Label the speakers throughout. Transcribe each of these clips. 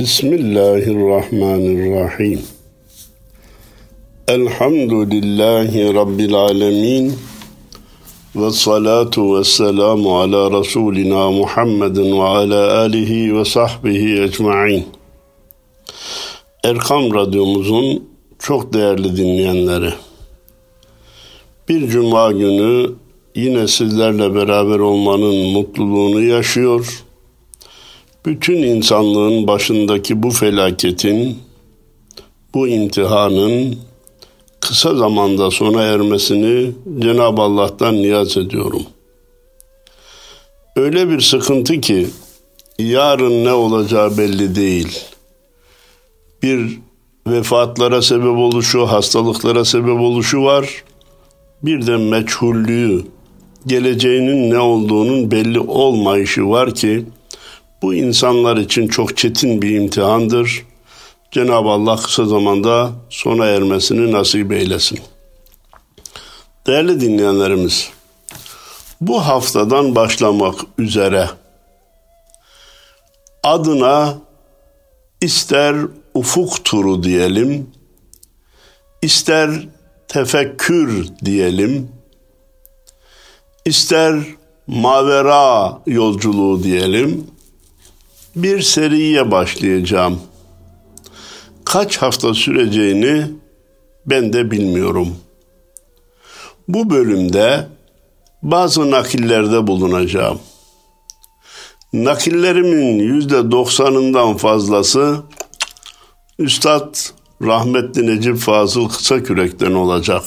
Speaker 1: Bismillahirrahmanirrahim. Elhamdülillahi Rabbil alemin. Ve salatu ve selamu ala Resulina Muhammedin ve ala alihi ve sahbihi ecma'in. Erkam Radyomuzun çok değerli dinleyenleri. Bir cuma günü yine sizlerle beraber olmanın mutluluğunu yaşıyor. Bütün insanlığın başındaki bu felaketin, bu imtihanın kısa zamanda sona ermesini Cenab-ı Allah'tan niyaz ediyorum. Öyle bir sıkıntı ki yarın ne olacağı belli değil. Bir vefatlara sebep oluşu, hastalıklara sebep oluşu var. Bir de meçhullüğü, geleceğinin ne olduğunun belli olmayışı var ki bu insanlar için çok çetin bir imtihandır. Cenab-ı Allah kısa zamanda sona ermesini nasip eylesin. Değerli dinleyenlerimiz, bu haftadan başlamak üzere adına ister ufuk turu diyelim, ister tefekkür diyelim, ister mavera yolculuğu diyelim, bir seriye başlayacağım. Kaç hafta süreceğini ben de bilmiyorum. Bu bölümde bazı nakillerde bulunacağım. Nakillerimin yüzde doksanından fazlası Üstad rahmetli Necip Fazıl Kısakürek'ten olacak.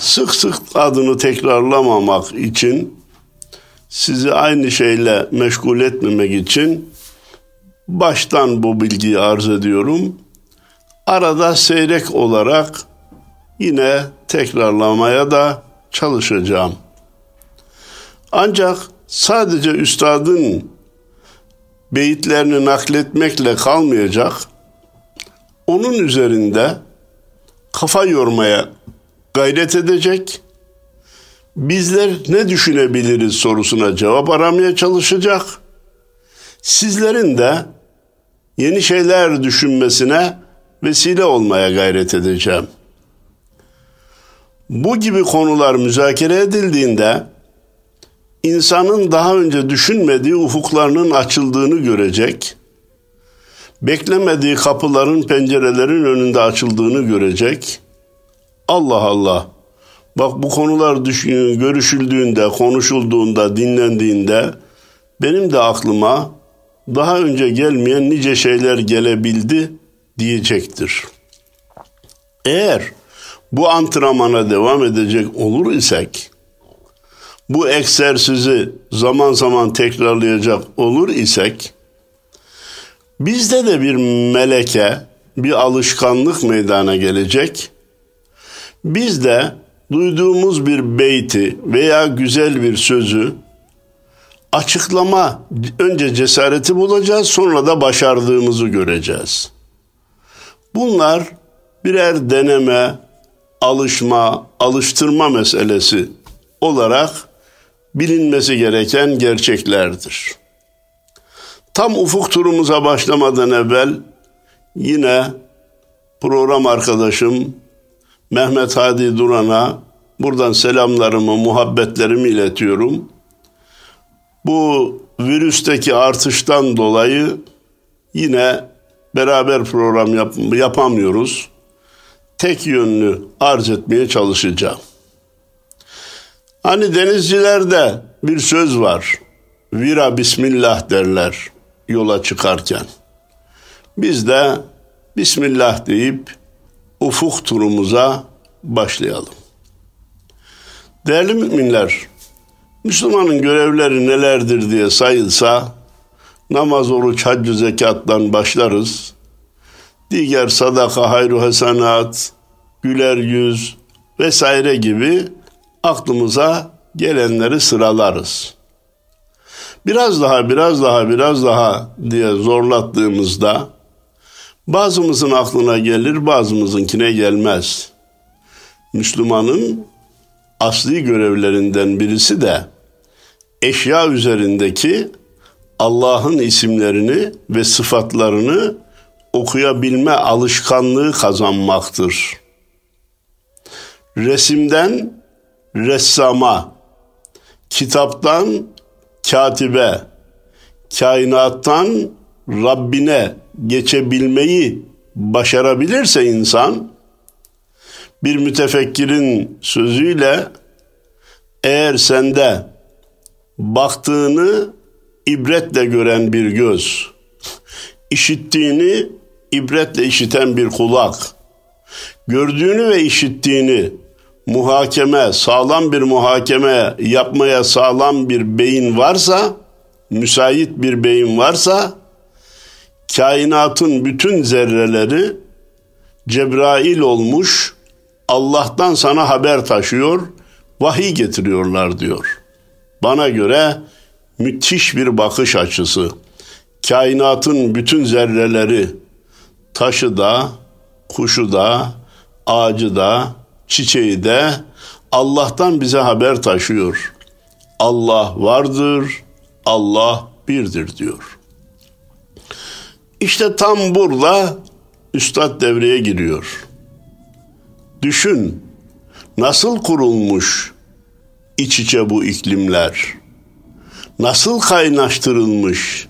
Speaker 1: Sık sık adını tekrarlamamak için sizi aynı şeyle meşgul etmemek için baştan bu bilgiyi arz ediyorum. Arada seyrek olarak yine tekrarlamaya da çalışacağım. Ancak sadece üstadın beyitlerini nakletmekle kalmayacak, onun üzerinde kafa yormaya gayret edecek, bizler ne düşünebiliriz sorusuna cevap aramaya çalışacak, sizlerin de yeni şeyler düşünmesine vesile olmaya gayret edeceğim. Bu gibi konular müzakere edildiğinde insanın daha önce düşünmediği ufuklarının açıldığını görecek, beklemediği kapıların, pencerelerin önünde açıldığını görecek. Allah Allah! Bak bu konular düşün, görüşüldüğünde, konuşulduğunda, dinlendiğinde benim de aklıma daha önce gelmeyen nice şeyler gelebildi diyecektir. Eğer bu antrenmana devam edecek olur isek, bu egzersizi zaman zaman tekrarlayacak olur isek, bizde de bir meleke, bir alışkanlık meydana gelecek. Biz de duyduğumuz bir beyti veya güzel bir sözü açıklama önce cesareti bulacağız sonra da başardığımızı göreceğiz. Bunlar birer deneme, alışma, alıştırma meselesi olarak bilinmesi gereken gerçeklerdir. Tam ufuk turumuza başlamadan evvel yine program arkadaşım Mehmet Hadi Duran'a buradan selamlarımı, muhabbetlerimi iletiyorum. Bu virüsteki artıştan dolayı yine beraber program yap yapamıyoruz. Tek yönlü arz etmeye çalışacağım. Hani denizcilerde bir söz var. Vira bismillah derler yola çıkarken. Biz de bismillah deyip ufuk turumuza başlayalım. Değerli müminler, Müslümanın görevleri nelerdir diye sayılsa namaz, oruç, haccı, zekattan başlarız. Diğer sadaka, hayru hasenat, güler yüz vesaire gibi aklımıza gelenleri sıralarız. Biraz daha, biraz daha, biraz daha diye zorlattığımızda bazımızın aklına gelir, bazımızınkine gelmez. Müslümanın asli görevlerinden birisi de eşya üzerindeki Allah'ın isimlerini ve sıfatlarını okuyabilme alışkanlığı kazanmaktır. Resimden ressama, kitaptan katibe, kainattan Rabbine geçebilmeyi başarabilirse insan, bir mütefekkirin sözüyle eğer sende baktığını ibretle gören bir göz, işittiğini ibretle işiten bir kulak, gördüğünü ve işittiğini muhakeme, sağlam bir muhakeme yapmaya sağlam bir beyin varsa, müsait bir beyin varsa, kainatın bütün zerreleri Cebrail olmuş, Allah'tan sana haber taşıyor, vahiy getiriyorlar diyor. Bana göre müthiş bir bakış açısı. Kainatın bütün zerreleri, taşı da, kuşu da, ağacı da, çiçeği de Allah'tan bize haber taşıyor. Allah vardır, Allah birdir diyor. İşte tam burada üstad devreye giriyor. Düşün nasıl kurulmuş iç içe bu iklimler? Nasıl kaynaştırılmış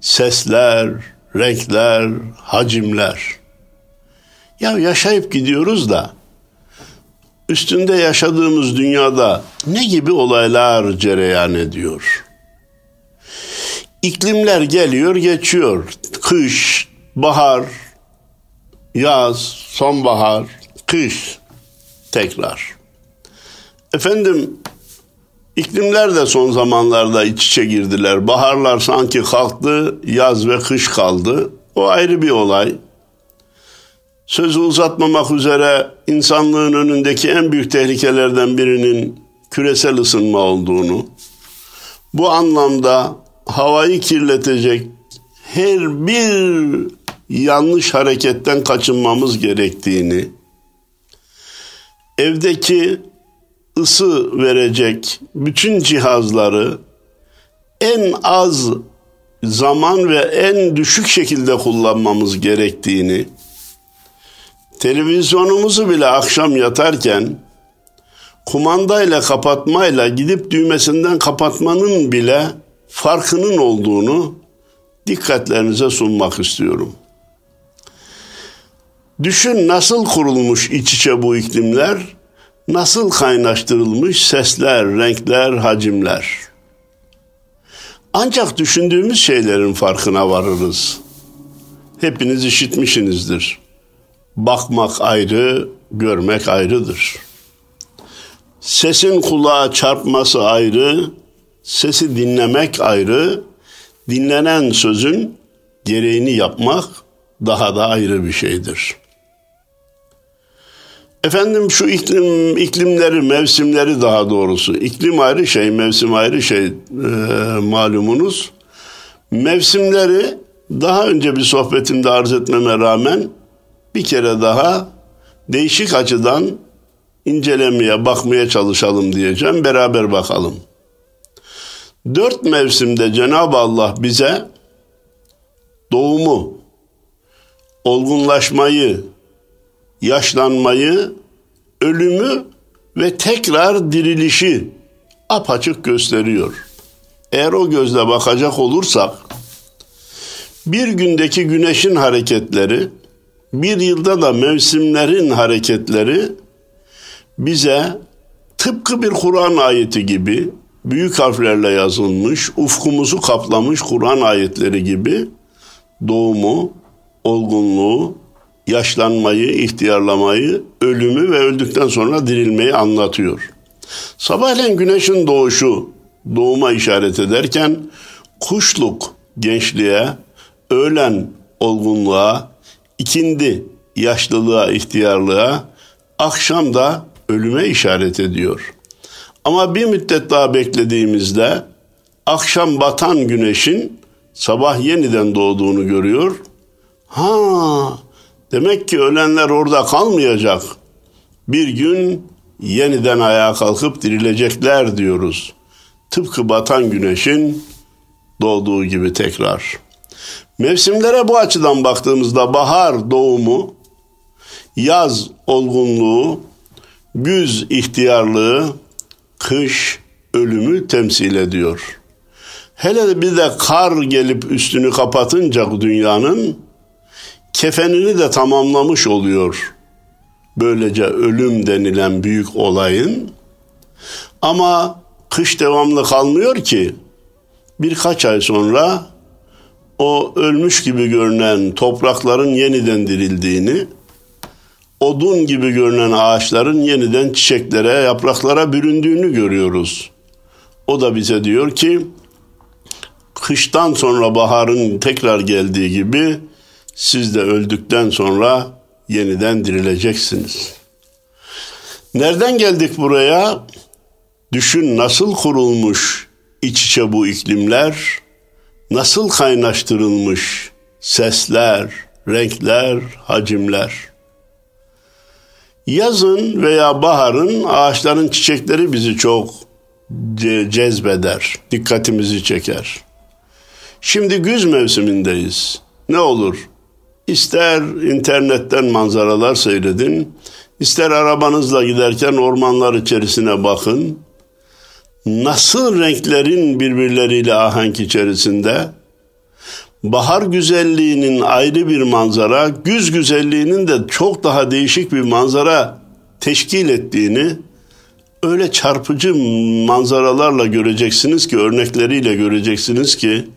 Speaker 1: sesler, renkler, hacimler? Ya yaşayıp gidiyoruz da üstünde yaşadığımız dünyada ne gibi olaylar cereyan ediyor? İklimler geliyor, geçiyor. Kış, bahar, yaz, sonbahar, kış tekrar. Efendim iklimler de son zamanlarda iç içe girdiler. Baharlar sanki kalktı, yaz ve kış kaldı. O ayrı bir olay. Sözü uzatmamak üzere insanlığın önündeki en büyük tehlikelerden birinin küresel ısınma olduğunu, bu anlamda havayı kirletecek her bir yanlış hareketten kaçınmamız gerektiğini, evdeki ısı verecek bütün cihazları en az zaman ve en düşük şekilde kullanmamız gerektiğini, televizyonumuzu bile akşam yatarken kumandayla kapatmayla gidip düğmesinden kapatmanın bile farkının olduğunu dikkatlerinize sunmak istiyorum. Düşün nasıl kurulmuş iç içe bu iklimler, nasıl kaynaştırılmış sesler, renkler, hacimler. Ancak düşündüğümüz şeylerin farkına varırız. Hepiniz işitmişsinizdir. Bakmak ayrı, görmek ayrıdır. Sesin kulağa çarpması ayrı, sesi dinlemek ayrı, dinlenen sözün gereğini yapmak daha da ayrı bir şeydir. Efendim şu iklim iklimleri, mevsimleri daha doğrusu. iklim ayrı şey, mevsim ayrı şey e, malumunuz. Mevsimleri daha önce bir sohbetimde arz etmeme rağmen bir kere daha değişik açıdan incelemeye, bakmaya çalışalım diyeceğim. Beraber bakalım. Dört mevsimde Cenab-ı Allah bize doğumu, olgunlaşmayı, yaşlanmayı, ölümü ve tekrar dirilişi apaçık gösteriyor. Eğer o gözle bakacak olursak bir gündeki güneşin hareketleri, bir yılda da mevsimlerin hareketleri bize tıpkı bir Kur'an ayeti gibi büyük harflerle yazılmış, ufkumuzu kaplamış Kur'an ayetleri gibi doğumu, olgunluğu, yaşlanmayı, ihtiyarlamayı, ölümü ve öldükten sonra dirilmeyi anlatıyor. Sabahleyin güneşin doğuşu doğuma işaret ederken kuşluk gençliğe, öğlen olgunluğa, ikindi yaşlılığa, ihtiyarlığa, akşam da ölüme işaret ediyor. Ama bir müddet daha beklediğimizde akşam batan güneşin sabah yeniden doğduğunu görüyor. Ha, demek ki ölenler orada kalmayacak. Bir gün yeniden ayağa kalkıp dirilecekler diyoruz. Tıpkı batan güneşin doğduğu gibi tekrar. Mevsimlere bu açıdan baktığımızda bahar doğumu, yaz olgunluğu, güz ihtiyarlığı, kış ölümü temsil ediyor. Hele bir de kar gelip üstünü kapatınca dünyanın kefenini de tamamlamış oluyor. Böylece ölüm denilen büyük olayın ama kış devamlı kalmıyor ki birkaç ay sonra o ölmüş gibi görünen toprakların yeniden dirildiğini, odun gibi görünen ağaçların yeniden çiçeklere, yapraklara büründüğünü görüyoruz. O da bize diyor ki, kıştan sonra baharın tekrar geldiği gibi siz de öldükten sonra yeniden dirileceksiniz. Nereden geldik buraya? Düşün nasıl kurulmuş iç içe bu iklimler, nasıl kaynaştırılmış sesler, renkler, hacimler. Yazın veya baharın ağaçların çiçekleri bizi çok ce- cezbeder, dikkatimizi çeker. Şimdi güz mevsimindeyiz. Ne olur? İster internetten manzaralar seyredin, ister arabanızla giderken ormanlar içerisine bakın. Nasıl renklerin birbirleriyle ahenk içerisinde, bahar güzelliğinin ayrı bir manzara, güz güzelliğinin de çok daha değişik bir manzara teşkil ettiğini öyle çarpıcı manzaralarla göreceksiniz ki, örnekleriyle göreceksiniz ki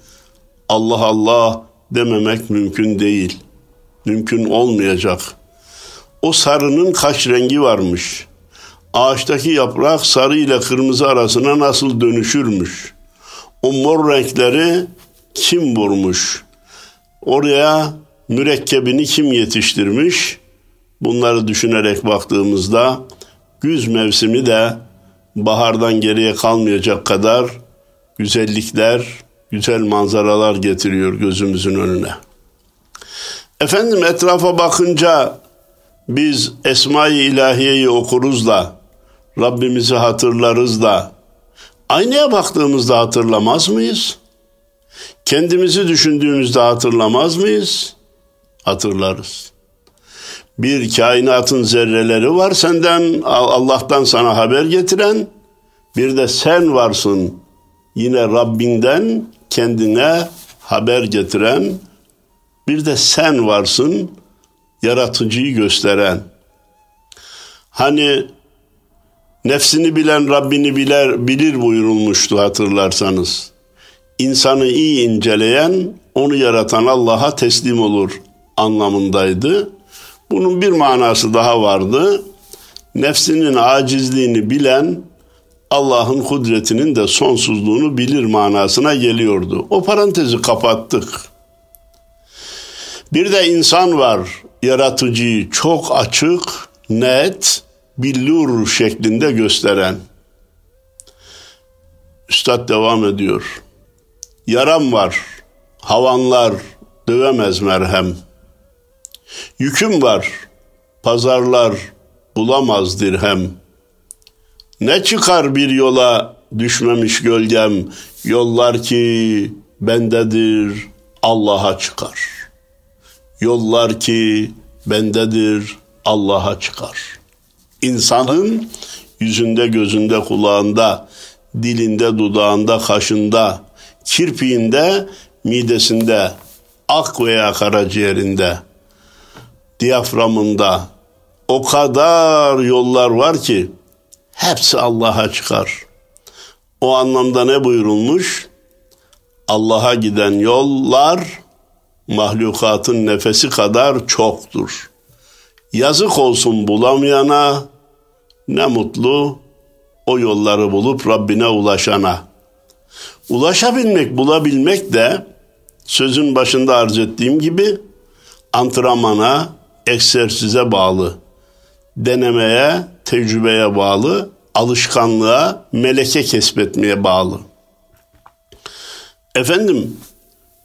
Speaker 1: Allah Allah dememek mümkün değil. Mümkün olmayacak. O sarının kaç rengi varmış. Ağaçtaki yaprak sarı ile kırmızı arasına nasıl dönüşürmüş. O mor renkleri kim vurmuş? Oraya mürekkebini kim yetiştirmiş? Bunları düşünerek baktığımızda güz mevsimi de bahardan geriye kalmayacak kadar güzellikler, güzel manzaralar getiriyor gözümüzün önüne. Efendim etrafa bakınca biz Esma-i İlahiye'yi okuruz da Rabbimizi hatırlarız da aynaya baktığımızda hatırlamaz mıyız? Kendimizi düşündüğümüzde hatırlamaz mıyız? Hatırlarız. Bir kainatın zerreleri var senden Allah'tan sana haber getiren bir de sen varsın yine Rabbinden kendine haber getiren bir de sen varsın yaratıcıyı gösteren. Hani nefsini bilen Rabbini biler, bilir buyurulmuştu hatırlarsanız. İnsanı iyi inceleyen onu yaratan Allah'a teslim olur anlamındaydı. Bunun bir manası daha vardı. Nefsinin acizliğini bilen Allah'ın kudretinin de sonsuzluğunu bilir manasına geliyordu. O parantezi kapattık. Bir de insan var yaratıcıyı çok açık, net, billur şeklinde gösteren. Üstad devam ediyor. Yaram var, havanlar dövemez merhem. Yüküm var, pazarlar bulamaz dirhem. Ne çıkar bir yola düşmemiş gölgem, yollar ki bendedir Allah'a çıkar.'' Yollar ki bendedir Allah'a çıkar. İnsanın yüzünde, gözünde, kulağında, dilinde, dudağında, kaşında, kirpiğinde, midesinde, ak veya karaciğerinde, diyaframında o kadar yollar var ki hepsi Allah'a çıkar. O anlamda ne buyurulmuş? Allah'a giden yollar mahlukatın nefesi kadar çoktur. Yazık olsun bulamayana, ne mutlu o yolları bulup Rabbine ulaşana. Ulaşabilmek, bulabilmek de sözün başında arz ettiğim gibi antrenmana, egzersize bağlı. Denemeye, tecrübeye bağlı, alışkanlığa, meleke kesbetmeye bağlı. Efendim,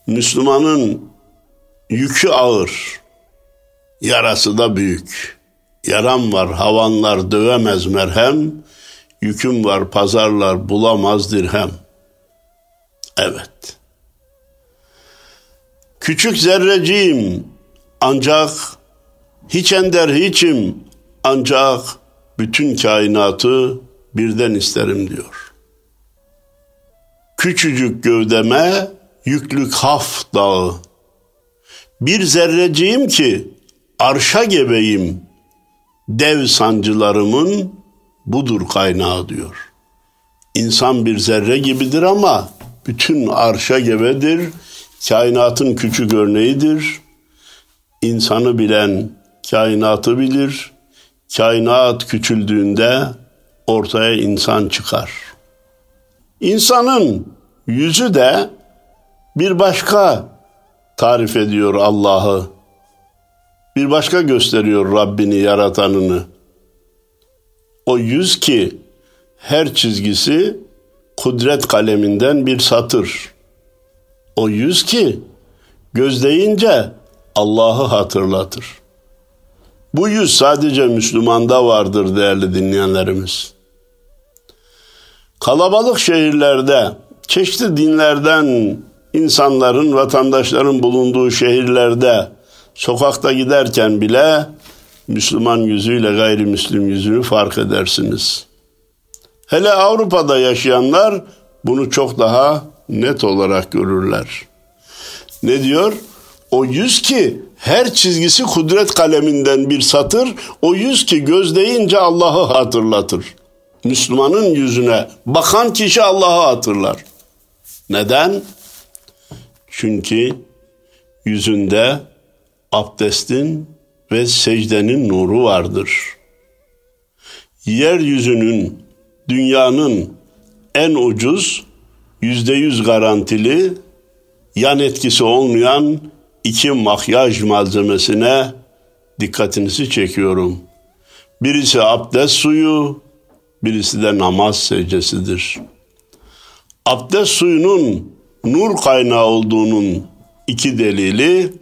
Speaker 1: Müslümanın Yükü ağır, yarası da büyük. Yaram var, havanlar dövemez merhem, yüküm var, pazarlar bulamaz dirhem. Evet, Küçük zerreciyim ancak hiç ender hiçim ancak bütün kainatı birden isterim diyor. Küçücük gövdeme yüklük haf dağı. Bir zerreciyim ki arşa gebeyim. Dev sancılarımın budur kaynağı diyor. İnsan bir zerre gibidir ama bütün arşa gebedir. Kainatın küçük örneğidir. İnsanı bilen kainatı bilir. Kainat küçüldüğünde ortaya insan çıkar. İnsanın yüzü de bir başka tarif ediyor Allah'ı. Bir başka gösteriyor Rabbini, yaratanını. O yüz ki her çizgisi kudret kaleminden bir satır. O yüz ki göz deyince Allah'ı hatırlatır. Bu yüz sadece Müslümanda vardır değerli dinleyenlerimiz. Kalabalık şehirlerde çeşitli dinlerden insanların, vatandaşların bulunduğu şehirlerde sokakta giderken bile Müslüman yüzüyle gayrimüslim yüzünü fark edersiniz. Hele Avrupa'da yaşayanlar bunu çok daha net olarak görürler. Ne diyor? O yüz ki her çizgisi kudret kaleminden bir satır, o yüz ki göz deyince Allah'ı hatırlatır. Müslümanın yüzüne bakan kişi Allah'ı hatırlar. Neden? Çünkü yüzünde abdestin ve secdenin nuru vardır. Yeryüzünün, dünyanın en ucuz, yüzde yüz garantili, yan etkisi olmayan iki makyaj malzemesine dikkatinizi çekiyorum. Birisi abdest suyu, birisi de namaz secdesidir. Abdest suyunun nur kaynağı olduğunun iki delili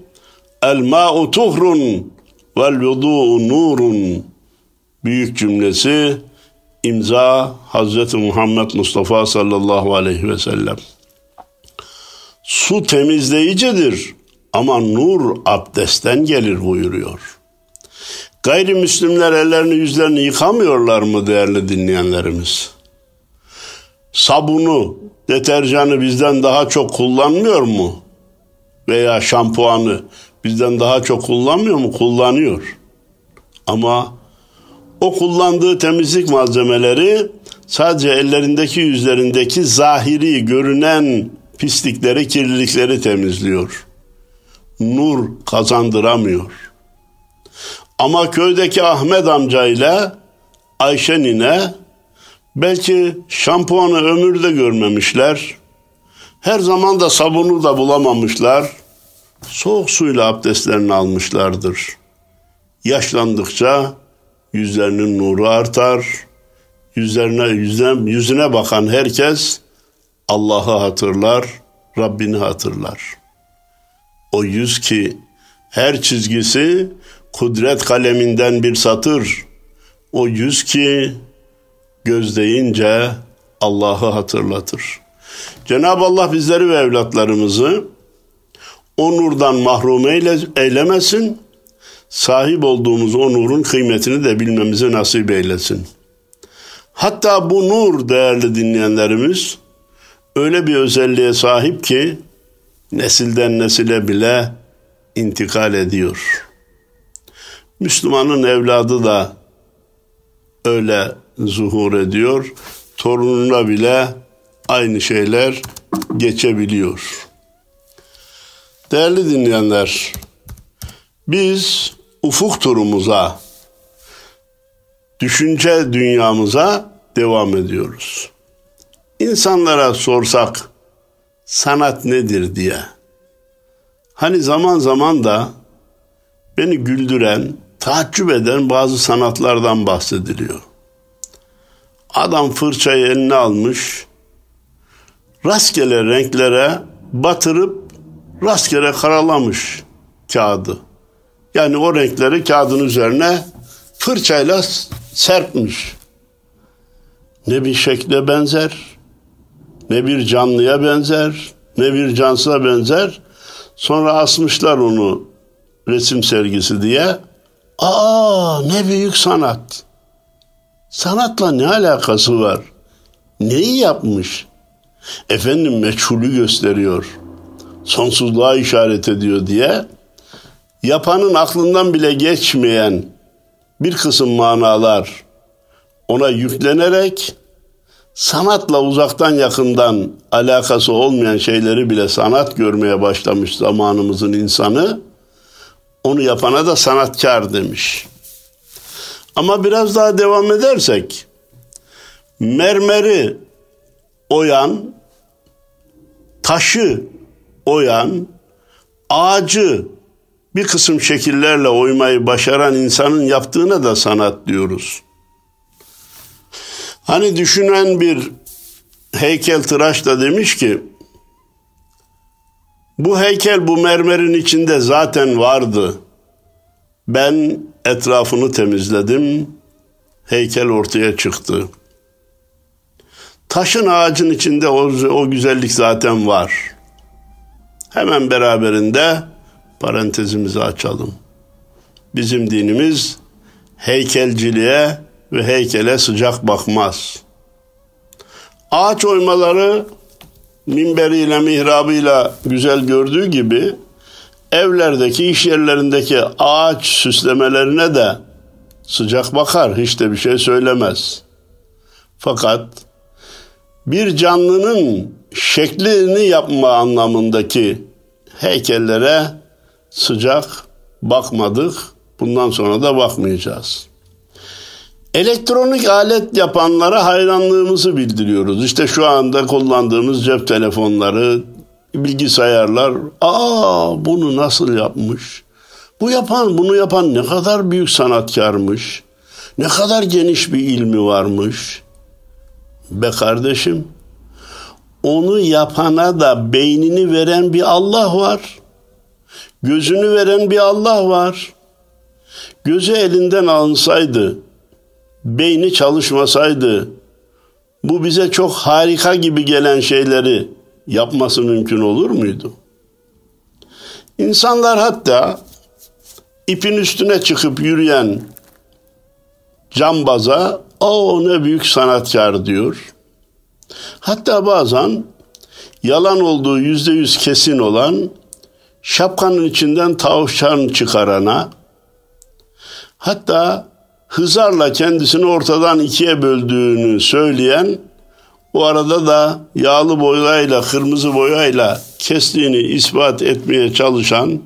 Speaker 1: el ma'u tuhrun vel vudu'u nurun büyük cümlesi imza Hazreti Muhammed Mustafa sallallahu aleyhi ve sellem. Su temizleyicidir ama nur abdestten gelir buyuruyor. Gayrimüslimler ellerini yüzlerini yıkamıyorlar mı değerli dinleyenlerimiz? Sabunu, deterjanı bizden daha çok kullanmıyor mu? Veya şampuanı bizden daha çok kullanmıyor mu? Kullanıyor. Ama o kullandığı temizlik malzemeleri sadece ellerindeki yüzlerindeki zahiri görünen pislikleri, kirlilikleri temizliyor. Nur kazandıramıyor. Ama köydeki Ahmet amcayla Ayşe nine belki şampuanı ömürde görmemişler. Her zaman da sabunu da bulamamışlar. Soğuk suyla abdestlerini almışlardır. Yaşlandıkça yüzlerinin nuru artar. Yüzlerine, yüzüne, yüzüne bakan herkes Allah'ı hatırlar, Rabbini hatırlar. O yüz ki her çizgisi kudret kaleminden bir satır. O yüz ki göz deyince Allah'ı hatırlatır. Cenab-ı Allah bizleri ve evlatlarımızı o nurdan mahrum eyle, eylemesin. Sahip olduğumuz o nurun kıymetini de bilmemizi nasip eylesin. Hatta bu nur değerli dinleyenlerimiz öyle bir özelliğe sahip ki nesilden nesile bile intikal ediyor. Müslümanın evladı da öyle zuhur ediyor. Torununa bile aynı şeyler geçebiliyor. Değerli dinleyenler, biz ufuk turumuza, düşünce dünyamıza devam ediyoruz. İnsanlara sorsak sanat nedir diye. Hani zaman zaman da beni güldüren, taaccüp eden bazı sanatlardan bahsediliyor. Adam fırçayı eline almış, rastgele renklere batırıp rastgele karalamış kağıdı. Yani o renkleri kağıdın üzerine fırçayla serpmiş. Ne bir şekle benzer, ne bir canlıya benzer, ne bir cansıza benzer. Sonra asmışlar onu resim sergisi diye. Aa ne büyük sanat. Sanatla ne alakası var? Neyi yapmış? Efendim meçhulü gösteriyor. Sonsuzluğa işaret ediyor diye yapanın aklından bile geçmeyen bir kısım manalar ona yüklenerek sanatla uzaktan yakından alakası olmayan şeyleri bile sanat görmeye başlamış zamanımızın insanı. Onu yapana da sanatkar demiş. Ama biraz daha devam edersek mermeri oyan, taşı oyan, ağacı bir kısım şekillerle oymayı başaran insanın yaptığına da sanat diyoruz. Hani düşünen bir heykel tıraş da demiş ki bu heykel bu mermerin içinde zaten vardı. Ben etrafını temizledim. Heykel ortaya çıktı. Taşın ağacın içinde o, o güzellik zaten var. Hemen beraberinde parantezimizi açalım. Bizim dinimiz heykelciliğe ve heykele sıcak bakmaz. Ağaç oymaları minberiyle mihrabıyla güzel gördüğü gibi evlerdeki iş yerlerindeki ağaç süslemelerine de sıcak bakar hiç de bir şey söylemez. Fakat bir canlının şeklini yapma anlamındaki heykellere sıcak bakmadık. Bundan sonra da bakmayacağız. Elektronik alet yapanlara hayranlığımızı bildiriyoruz. İşte şu anda kullandığımız cep telefonları, bilgisayarlar. Aa bunu nasıl yapmış? Bu yapan, bunu yapan ne kadar büyük sanatkarmış. Ne kadar geniş bir ilmi varmış. Be kardeşim, onu yapana da beynini veren bir Allah var. Gözünü veren bir Allah var. Gözü elinden alınsaydı, beyni çalışmasaydı, bu bize çok harika gibi gelen şeyleri yapması mümkün olur muydu? İnsanlar hatta ipin üstüne çıkıp yürüyen cambaza o ne büyük sanatkar diyor. Hatta bazen yalan olduğu yüzde yüz kesin olan şapkanın içinden tavşan çıkarana, hatta hızarla kendisini ortadan ikiye böldüğünü söyleyen, o arada da yağlı boyayla, kırmızı boyayla kestiğini ispat etmeye çalışan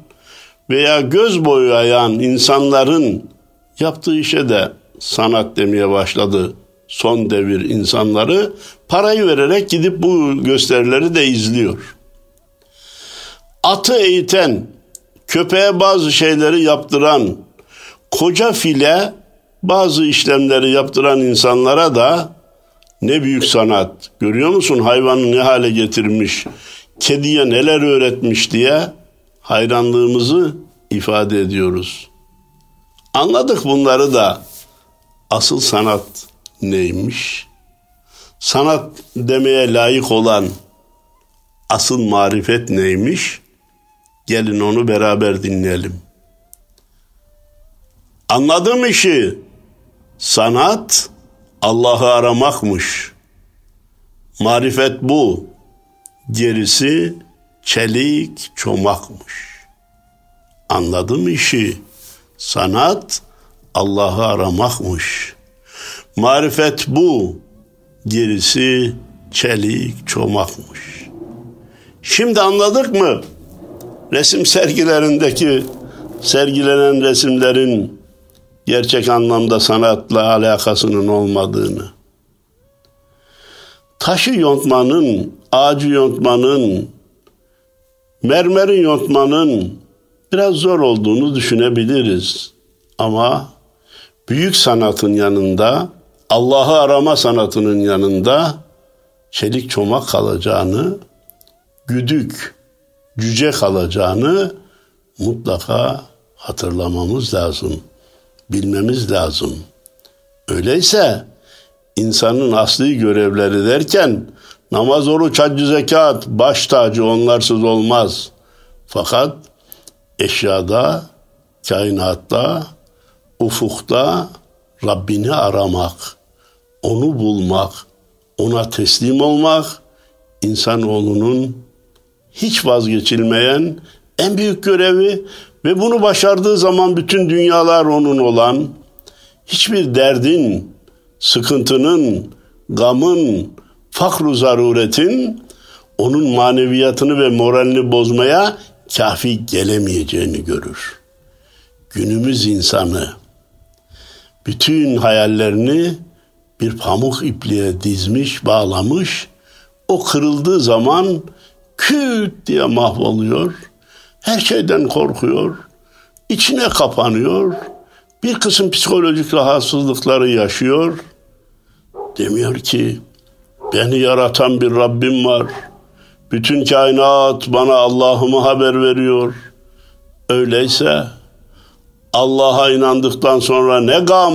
Speaker 1: veya göz boyayan insanların yaptığı işe de sanat demeye başladı son devir insanları parayı vererek gidip bu gösterileri de izliyor. Atı eğiten, köpeğe bazı şeyleri yaptıran, koca file bazı işlemleri yaptıran insanlara da ne büyük sanat. Görüyor musun hayvanı ne hale getirmiş, kediye neler öğretmiş diye hayranlığımızı ifade ediyoruz. Anladık bunları da asıl sanat neymiş? Sanat demeye layık olan asıl marifet neymiş? Gelin onu beraber dinleyelim. Anladım işi. Sanat Allah'ı aramakmış. Marifet bu. Gerisi çelik çomakmış. Anladım işi. Sanat Allah'ı aramakmış. Marifet bu. Gerisi çelik çomakmış. Şimdi anladık mı? Resim sergilerindeki sergilenen resimlerin gerçek anlamda sanatla alakasının olmadığını. Taşı yontmanın, ağacı yontmanın, mermeri yontmanın biraz zor olduğunu düşünebiliriz. Ama büyük sanatın yanında Allah'ı arama sanatının yanında çelik çomak kalacağını, güdük, cüce kalacağını mutlaka hatırlamamız lazım, bilmemiz lazım. Öyleyse insanın asli görevleri derken namaz, oruç, haccı, zekat, baş tacı onlarsız olmaz. Fakat eşyada, kainatta, ufukta Rabbini aramak, onu bulmak, ona teslim olmak insanoğlunun hiç vazgeçilmeyen en büyük görevi ve bunu başardığı zaman bütün dünyalar onun olan hiçbir derdin, sıkıntının, gamın, fakru zaruretin onun maneviyatını ve moralini bozmaya kafi gelemeyeceğini görür. Günümüz insanı bütün hayallerini bir pamuk ipliğe dizmiş, bağlamış. O kırıldığı zaman küt diye mahvoluyor. Her şeyden korkuyor. içine kapanıyor. Bir kısım psikolojik rahatsızlıkları yaşıyor. Demiyor ki beni yaratan bir Rabbim var. Bütün kainat bana Allah'ımı haber veriyor. Öyleyse Allah'a inandıktan sonra ne gam.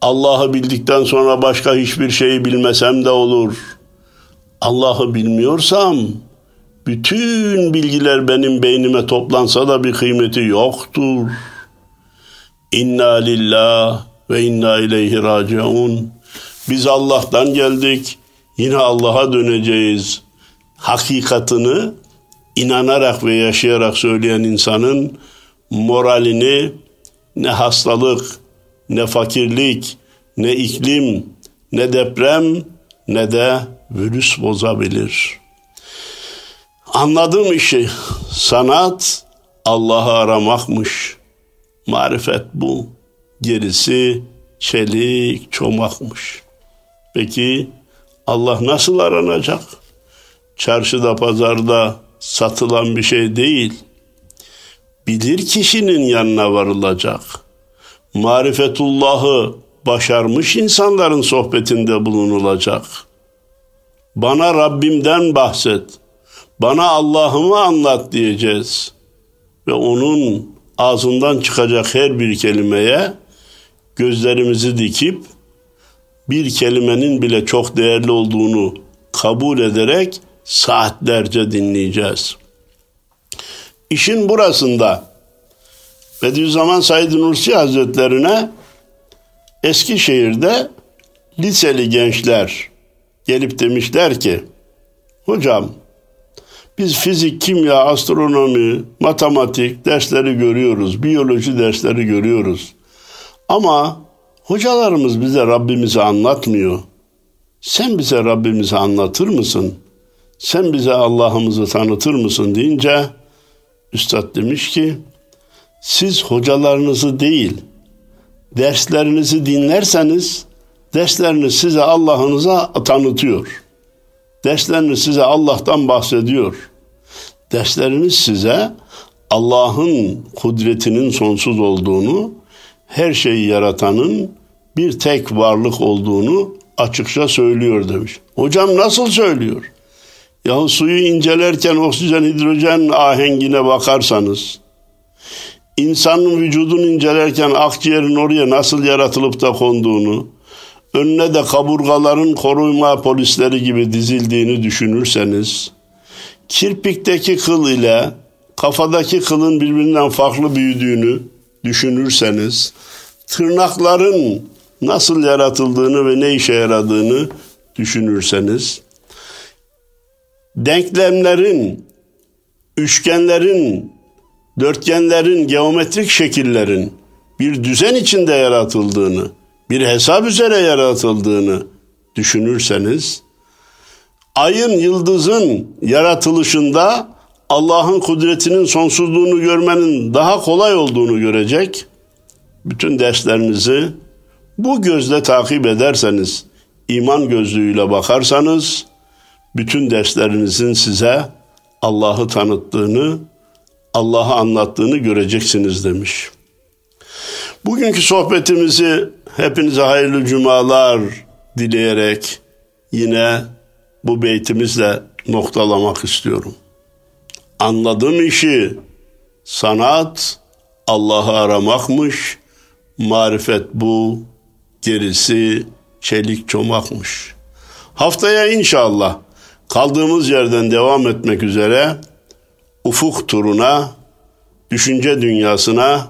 Speaker 1: Allah'ı bildikten sonra başka hiçbir şeyi bilmesem de olur. Allah'ı bilmiyorsam bütün bilgiler benim beynime toplansa da bir kıymeti yoktur. İnna lillah ve inna ileyhi raciun. Biz Allah'tan geldik. Yine Allah'a döneceğiz. Hakikatını inanarak ve yaşayarak söyleyen insanın moralini ne hastalık, ne fakirlik, ne iklim, ne deprem, ne de virüs bozabilir. Anladığım işi sanat Allah'ı aramakmış. Marifet bu. Gerisi çelik çomakmış. Peki Allah nasıl aranacak? Çarşıda pazarda satılan bir şey değil. Bilir kişinin yanına varılacak. Marifetullah'ı başarmış insanların sohbetinde bulunulacak. Bana Rabbimden bahset. Bana Allah'ımı anlat diyeceğiz. Ve onun ağzından çıkacak her bir kelimeye gözlerimizi dikip bir kelimenin bile çok değerli olduğunu kabul ederek saatlerce dinleyeceğiz. İşin burasında Bediüzzaman Said Nursi Hazretlerine Eskişehir'de liseli gençler gelip demişler ki hocam biz fizik, kimya, astronomi, matematik dersleri görüyoruz, biyoloji dersleri görüyoruz. Ama hocalarımız bize Rabbimizi anlatmıyor. Sen bize Rabbimizi anlatır mısın? Sen bize Allah'ımızı tanıtır mısın deyince Üstad demiş ki siz hocalarınızı değil derslerinizi dinlerseniz dersleriniz size Allah'ınıza tanıtıyor. Dersleriniz size Allah'tan bahsediyor. Dersleriniz size Allah'ın kudretinin sonsuz olduğunu, her şeyi yaratanın bir tek varlık olduğunu açıkça söylüyor demiş. Hocam nasıl söylüyor? Yahu suyu incelerken oksijen hidrojen ahengine bakarsanız, insanın vücudunu incelerken akciğerin oraya nasıl yaratılıp da konduğunu, önüne de kaburgaların koruma polisleri gibi dizildiğini düşünürseniz, kirpikteki kıl ile kafadaki kılın birbirinden farklı büyüdüğünü düşünürseniz, tırnakların nasıl yaratıldığını ve ne işe yaradığını düşünürseniz, denklemlerin, üçgenlerin, dörtgenlerin, geometrik şekillerin bir düzen içinde yaratıldığını, bir hesap üzere yaratıldığını düşünürseniz, ayın, yıldızın yaratılışında Allah'ın kudretinin sonsuzluğunu görmenin daha kolay olduğunu görecek, bütün derslerinizi bu gözle takip ederseniz, iman gözlüğüyle bakarsanız, bütün derslerinizin size Allah'ı tanıttığını, Allah'ı anlattığını göreceksiniz demiş. Bugünkü sohbetimizi hepinize hayırlı cumalar dileyerek yine bu beytimizle noktalamak istiyorum. Anladığım işi sanat Allah'ı aramakmış, marifet bu, gerisi çelik çomakmış. Haftaya inşallah kaldığımız yerden devam etmek üzere ufuk turuna, düşünce dünyasına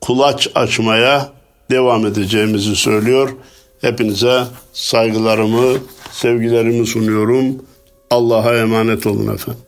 Speaker 1: kulaç açmaya devam edeceğimizi söylüyor. Hepinize saygılarımı, sevgilerimi sunuyorum. Allah'a emanet olun efendim.